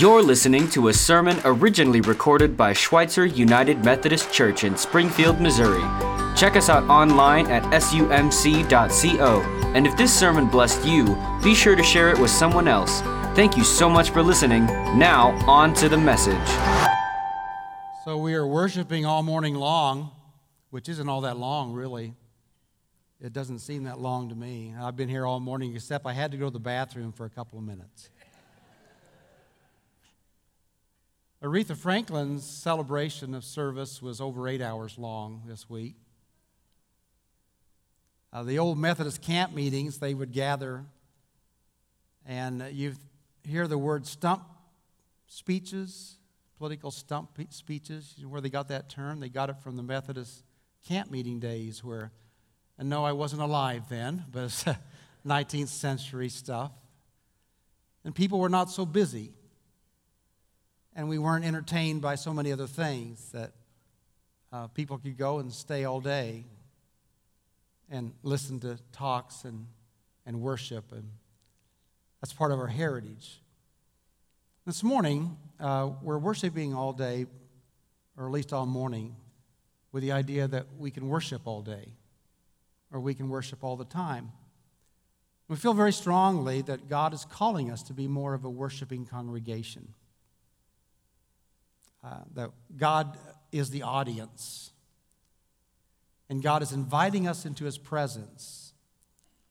You're listening to a sermon originally recorded by Schweitzer United Methodist Church in Springfield, Missouri. Check us out online at sumc.co. And if this sermon blessed you, be sure to share it with someone else. Thank you so much for listening. Now, on to the message. So, we are worshiping all morning long, which isn't all that long, really. It doesn't seem that long to me. I've been here all morning, except I had to go to the bathroom for a couple of minutes. Aretha Franklin's celebration of service was over eight hours long this week. Uh, the old Methodist camp meetings, they would gather, and you hear the word stump speeches, political stump speeches, where they got that term. They got it from the Methodist camp meeting days, where, and no, I wasn't alive then, but it's 19th century stuff. And people were not so busy and we weren't entertained by so many other things that uh, people could go and stay all day and listen to talks and, and worship. And that's part of our heritage. This morning, uh, we're worshiping all day, or at least all morning, with the idea that we can worship all day, or we can worship all the time. We feel very strongly that God is calling us to be more of a worshiping congregation. Uh, that God is the audience. And God is inviting us into his presence.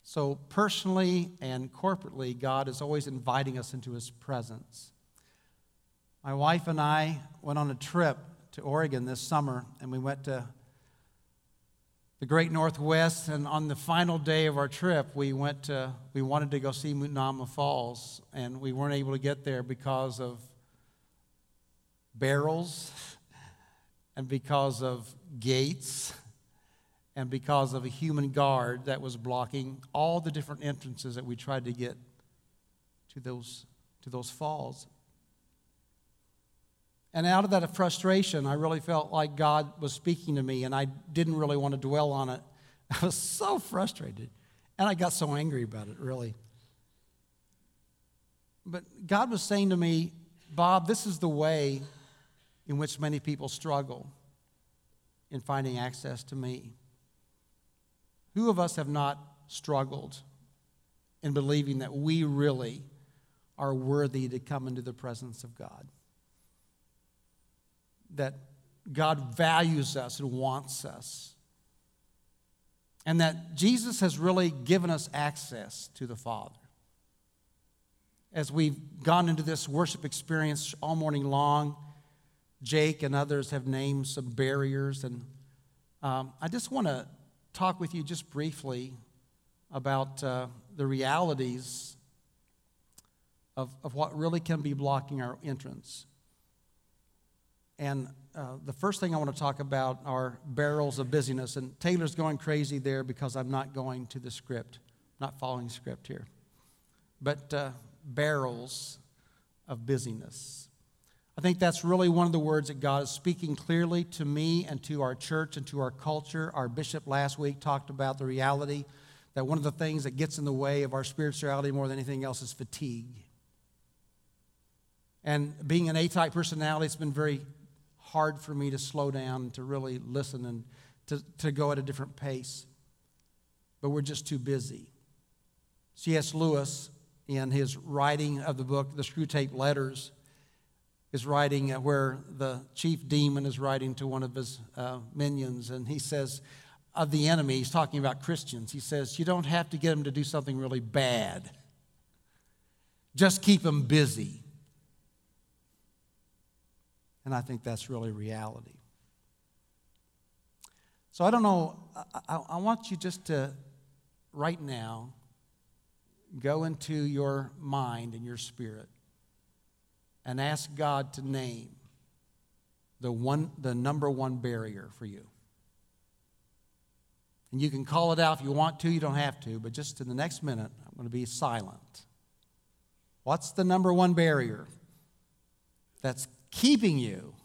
So, personally and corporately, God is always inviting us into his presence. My wife and I went on a trip to Oregon this summer, and we went to the Great Northwest. And on the final day of our trip, we went to, we wanted to go see Multnomah Falls, and we weren't able to get there because of barrels and because of gates and because of a human guard that was blocking all the different entrances that we tried to get to those, to those falls. And out of that frustration, I really felt like God was speaking to me, and I didn't really want to dwell on it. I was so frustrated, and I got so angry about it, really. But God was saying to me, Bob, this is the way in which many people struggle in finding access to me. Who of us have not struggled in believing that we really are worthy to come into the presence of God? That God values us and wants us. And that Jesus has really given us access to the Father. As we've gone into this worship experience all morning long, Jake and others have named some barriers. And um, I just want to talk with you just briefly about uh, the realities of, of what really can be blocking our entrance. And uh, the first thing I want to talk about are barrels of busyness. And Taylor's going crazy there because I'm not going to the script, not following script here. But uh, barrels of busyness. I think that's really one of the words that God is speaking clearly to me and to our church and to our culture. Our bishop last week talked about the reality that one of the things that gets in the way of our spirituality more than anything else is fatigue. And being an A type personality, it's been very hard for me to slow down, to really listen, and to, to go at a different pace. But we're just too busy. C.S. Lewis, in his writing of the book, The Screwtape Letters, is writing uh, where the chief demon is writing to one of his uh, minions, and he says, of the enemy, he's talking about Christians. He says, You don't have to get them to do something really bad, just keep them busy. And I think that's really reality. So I don't know, I, I, I want you just to, right now, go into your mind and your spirit and ask God to name the, one, the number one barrier for you. And you can call it out if you want to, you don't have to, but just in the next minute, I'm going to be silent. What's the number one barrier that's keeping you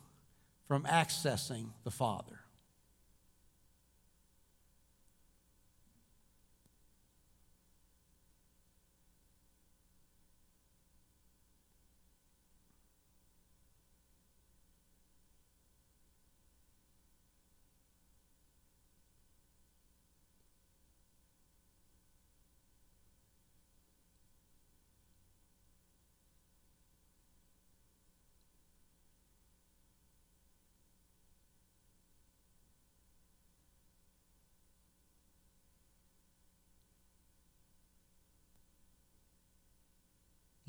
from accessing the Father? You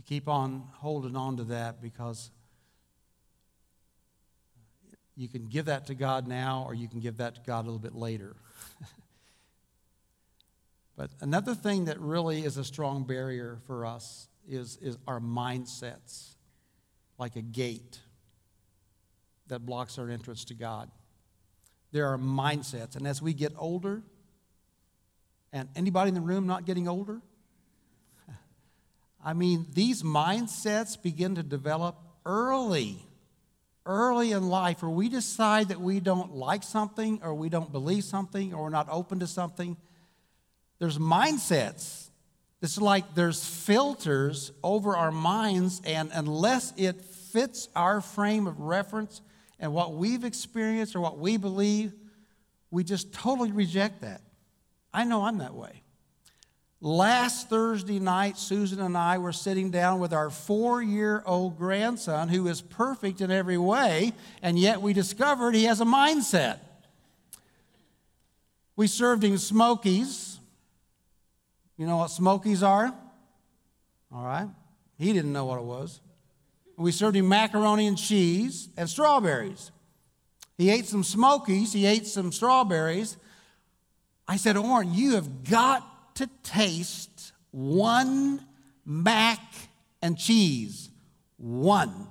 keep on holding on to that because you can give that to God now or you can give that to God a little bit later. but another thing that really is a strong barrier for us is, is our mindsets, like a gate that blocks our entrance to God. There are mindsets. And as we get older, and anybody in the room not getting older? I mean, these mindsets begin to develop early, early in life, where we decide that we don't like something, or we don't believe something, or we're not open to something. There's mindsets. It's like there's filters over our minds, and unless it fits our frame of reference and what we've experienced or what we believe, we just totally reject that. I know I'm that way. Last Thursday night, Susan and I were sitting down with our four year old grandson who is perfect in every way, and yet we discovered he has a mindset. We served him Smokies. You know what Smokies are? All right. He didn't know what it was. We served him macaroni and cheese and strawberries. He ate some Smokies, he ate some strawberries, I said, Orrin, you have got to taste one mac and cheese. One.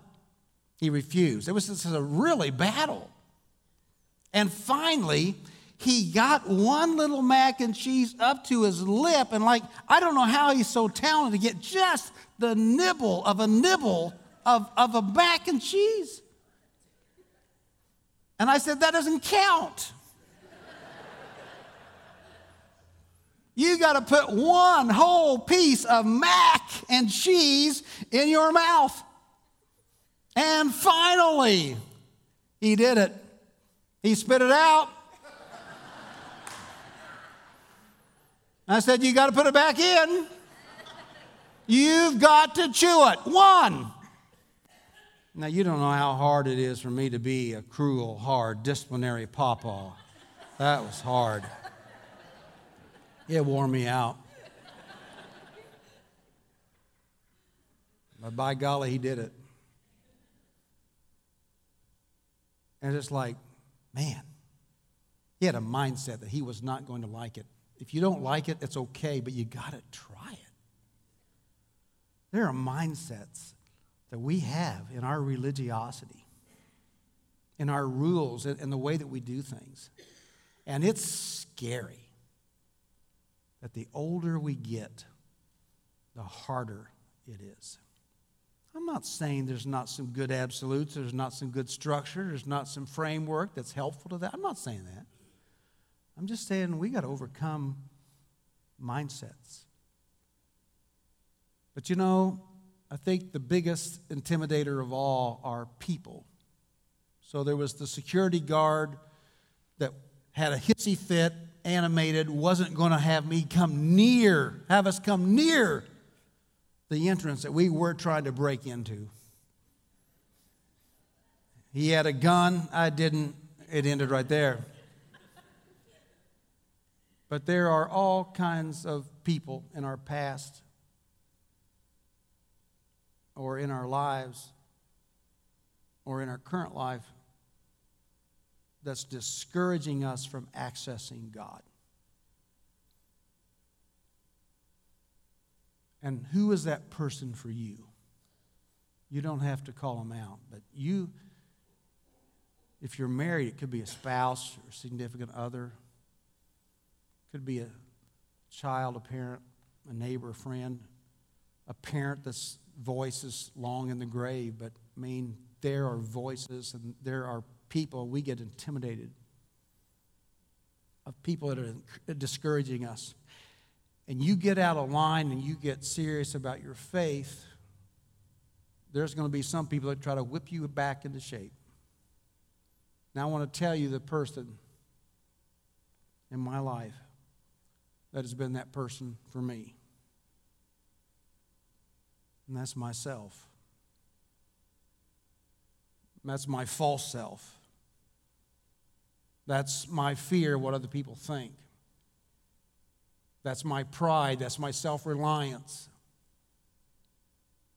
He refused. It was just a really battle. And finally, he got one little mac and cheese up to his lip, and like, I don't know how he's so talented to get just the nibble of a nibble of, of a mac and cheese. And I said, That doesn't count. You got to put one whole piece of mac and cheese in your mouth. And finally, he did it. He spit it out. I said, You got to put it back in. You've got to chew it. One. Now, you don't know how hard it is for me to be a cruel, hard, disciplinary papa. That was hard. It wore me out. But by golly, he did it. And it's like, man, he had a mindset that he was not going to like it. If you don't like it, it's okay, but you got to try it. There are mindsets that we have in our religiosity, in our rules, and the way that we do things. And it's scary that the older we get, the harder it is. I'm not saying there's not some good absolutes, there's not some good structure, there's not some framework that's helpful to that. I'm not saying that. I'm just saying we got to overcome mindsets. But you know, I think the biggest intimidator of all are people. So there was the security guard that had a hissy fit animated, wasn't going to have me come near, have us come near the entrance that we were trying to break into. He had a gun, I didn't. It ended right there. But there are all kinds of people in our past or in our lives or in our current life that's discouraging us from accessing God. And who is that person for you? You don't have to call them out, but you, if you're married, it could be a spouse or significant other, it could be a child, a parent, a neighbor, a friend, a parent that's voice is long in the grave, but I mean, there are voices and there are people, we get intimidated of people that are discouraging us. And you get out of line and you get serious about your faith, there's going to be some people that try to whip you back into shape. Now, I want to tell you the person in my life that has been that person for me. And that's myself. That's my false self. That's my fear, what other people think. That's my pride. That's my self reliance.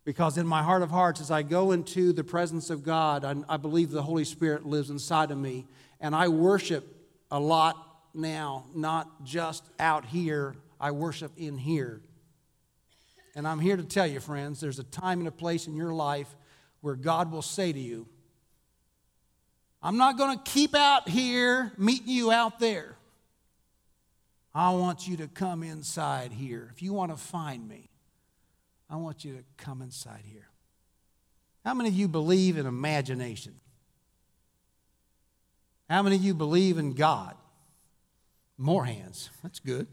Because in my heart of hearts, as I go into the presence of God, I, I believe the Holy Spirit lives inside of me. And I worship a lot now, not just out here, I worship in here. And I'm here to tell you, friends, there's a time and a place in your life where God will say to you, I'm not going to keep out here meeting you out there. I want you to come inside here. If you want to find me, I want you to come inside here. How many of you believe in imagination? How many of you believe in God? More hands. That's good.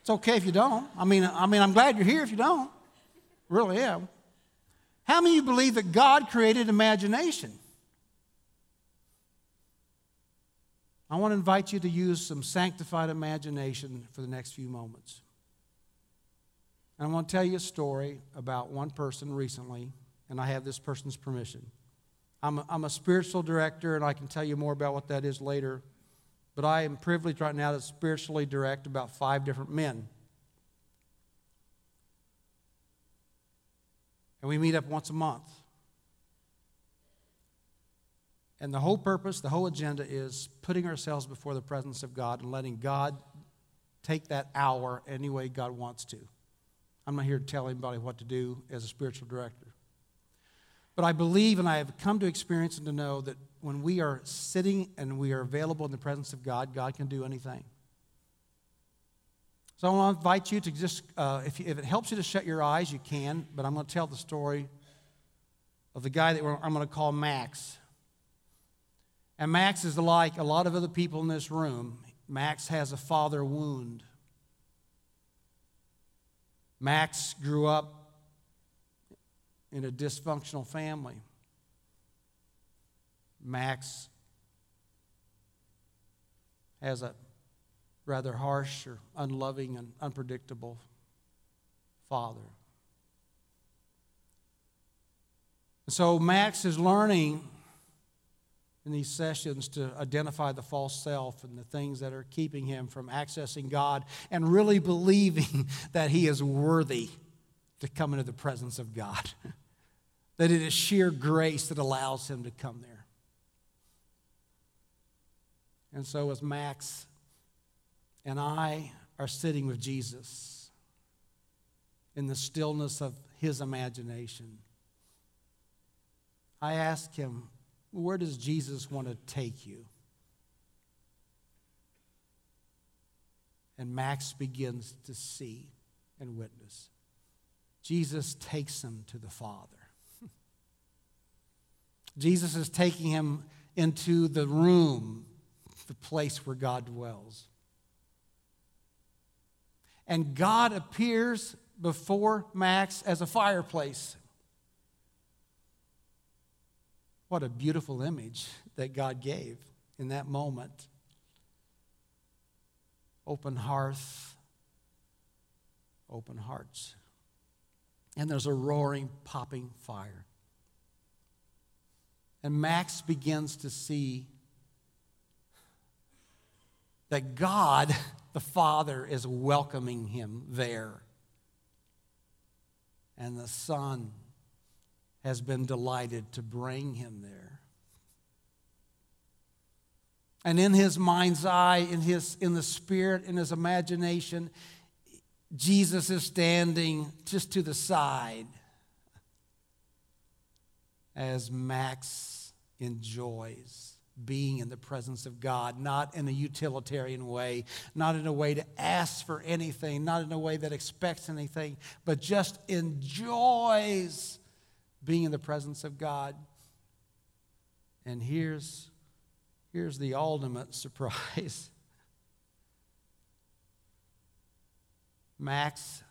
It's okay if you don't. I mean, I mean, I'm glad you're here if you don't. Really am. How many of you believe that God created imagination? I want to invite you to use some sanctified imagination for the next few moments. And I want to tell you a story about one person recently, and I have this person's permission. I'm a, I'm a spiritual director, and I can tell you more about what that is later. But I am privileged right now to spiritually direct about five different men. And we meet up once a month. And the whole purpose, the whole agenda is putting ourselves before the presence of God and letting God take that hour any way God wants to. I'm not here to tell anybody what to do as a spiritual director. But I believe and I have come to experience and to know that when we are sitting and we are available in the presence of God, God can do anything. So I want to invite you to just, uh, if, if it helps you to shut your eyes, you can, but I'm going to tell the story of the guy that I'm going to call Max. And Max is like a lot of other people in this room. Max has a father wound. Max grew up in a dysfunctional family. Max has a rather harsh or unloving and unpredictable father. So Max is learning in these sessions to identify the false self and the things that are keeping him from accessing God and really believing that he is worthy to come into the presence of God. that it is sheer grace that allows him to come there. And so, as Max and I are sitting with Jesus in the stillness of his imagination, I ask him, Where does Jesus want to take you? And Max begins to see and witness. Jesus takes him to the Father. Jesus is taking him into the room, the place where God dwells. And God appears before Max as a fireplace. What a beautiful image that God gave in that moment. Open hearth, open hearts. And there's a roaring, popping fire. And Max begins to see that God, the Father, is welcoming him there. And the Son has been delighted to bring him there. And in his mind's eye, in, his, in the spirit, in his imagination, Jesus is standing just to the side as Max enjoys being in the presence of God, not in a utilitarian way, not in a way to ask for anything, not in a way that expects anything, but just enjoys being in the presence of God. And here's, here's the ultimate surprise Max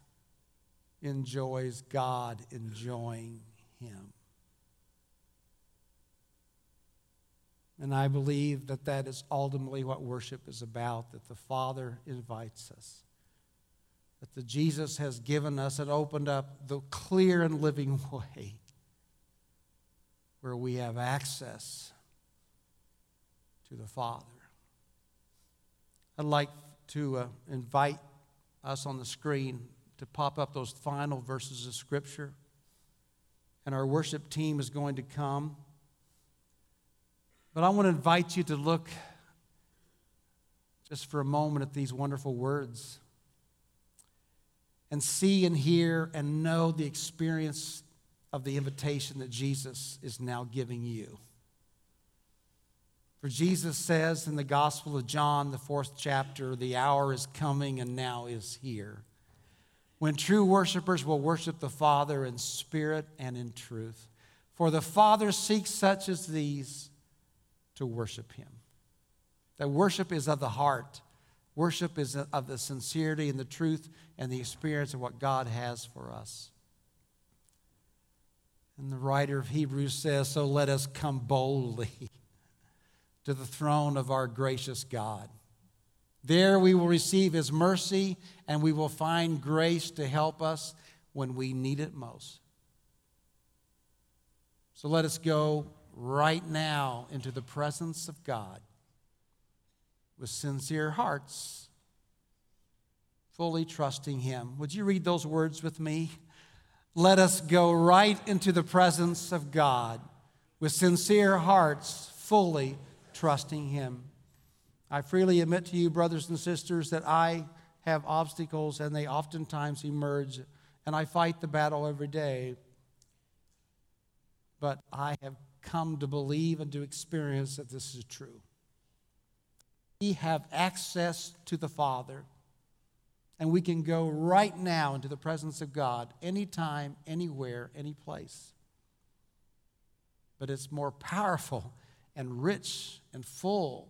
enjoys God enjoying him. And I believe that that is ultimately what worship is about, that the Father invites us. That the Jesus has given us and opened up the clear and living way where we have access to the Father. I'd like to uh, invite us on the screen to pop up those final verses of Scripture. and our worship team is going to come. But I want to invite you to look just for a moment at these wonderful words and see and hear and know the experience of the invitation that Jesus is now giving you. For Jesus says in the Gospel of John, the fourth chapter, the hour is coming and now is here when true worshipers will worship the Father in spirit and in truth. For the Father seeks such as these to worship Him. That worship is of the heart, worship is of the sincerity and the truth and the experience of what God has for us. And the writer of Hebrews says, So let us come boldly to the throne of our gracious God there we will receive His mercy and we will find grace to help us when we need it most. So let us go right now into the presence of God with sincere hearts, fully trusting Him. Would you read those words with me? Let us go right into the presence of God with sincere hearts, fully trusting Him. I freely admit to you, brothers and sisters, that I have obstacles and they oftentimes emerge, and I fight the battle every day. But I have come to believe and to experience that this is true. We have access to the Father, and we can go right now into the presence of God anytime, anywhere, any place. But it's more powerful and rich and full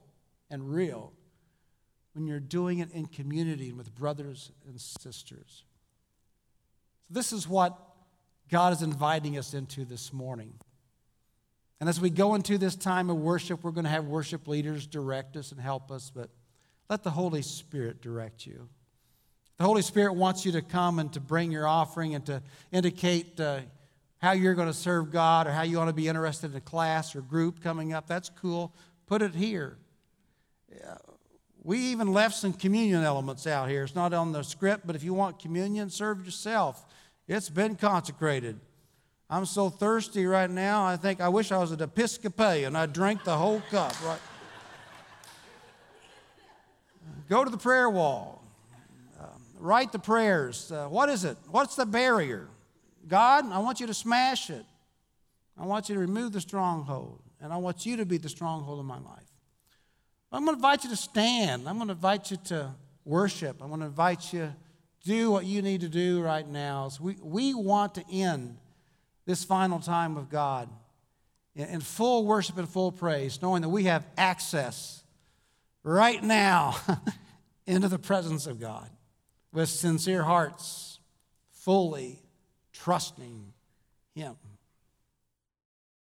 and real when you're doing it in community and with brothers and sisters. So, this is what God is inviting us into this morning. And as we go into this time of worship, we're going to have worship leaders direct us and help us, but let the Holy Spirit direct you. The Holy Spirit wants you to come and to bring your offering and to indicate uh, how you're going to serve God or how you want to be interested in a class or group coming up. That's cool. Put it here we even left some communion elements out here. It's not on the script, but if you want communion, serve yourself. It's been consecrated. I'm so thirsty right now, I think I wish I was an Episcopalian. I drank the whole cup, right? Go to the prayer wall. Write the prayers. Uh, what is it? What's the barrier? God, I want you to smash it. I want you to remove the stronghold, and I want you to be the stronghold of my life. I'm going to invite you to stand. I'm going to invite you to worship. I'm going to invite you to do what you need to do right now. So we, we want to end this final time of God in, in full worship and full praise, knowing that we have access right now into the presence of God with sincere hearts, fully trusting Him.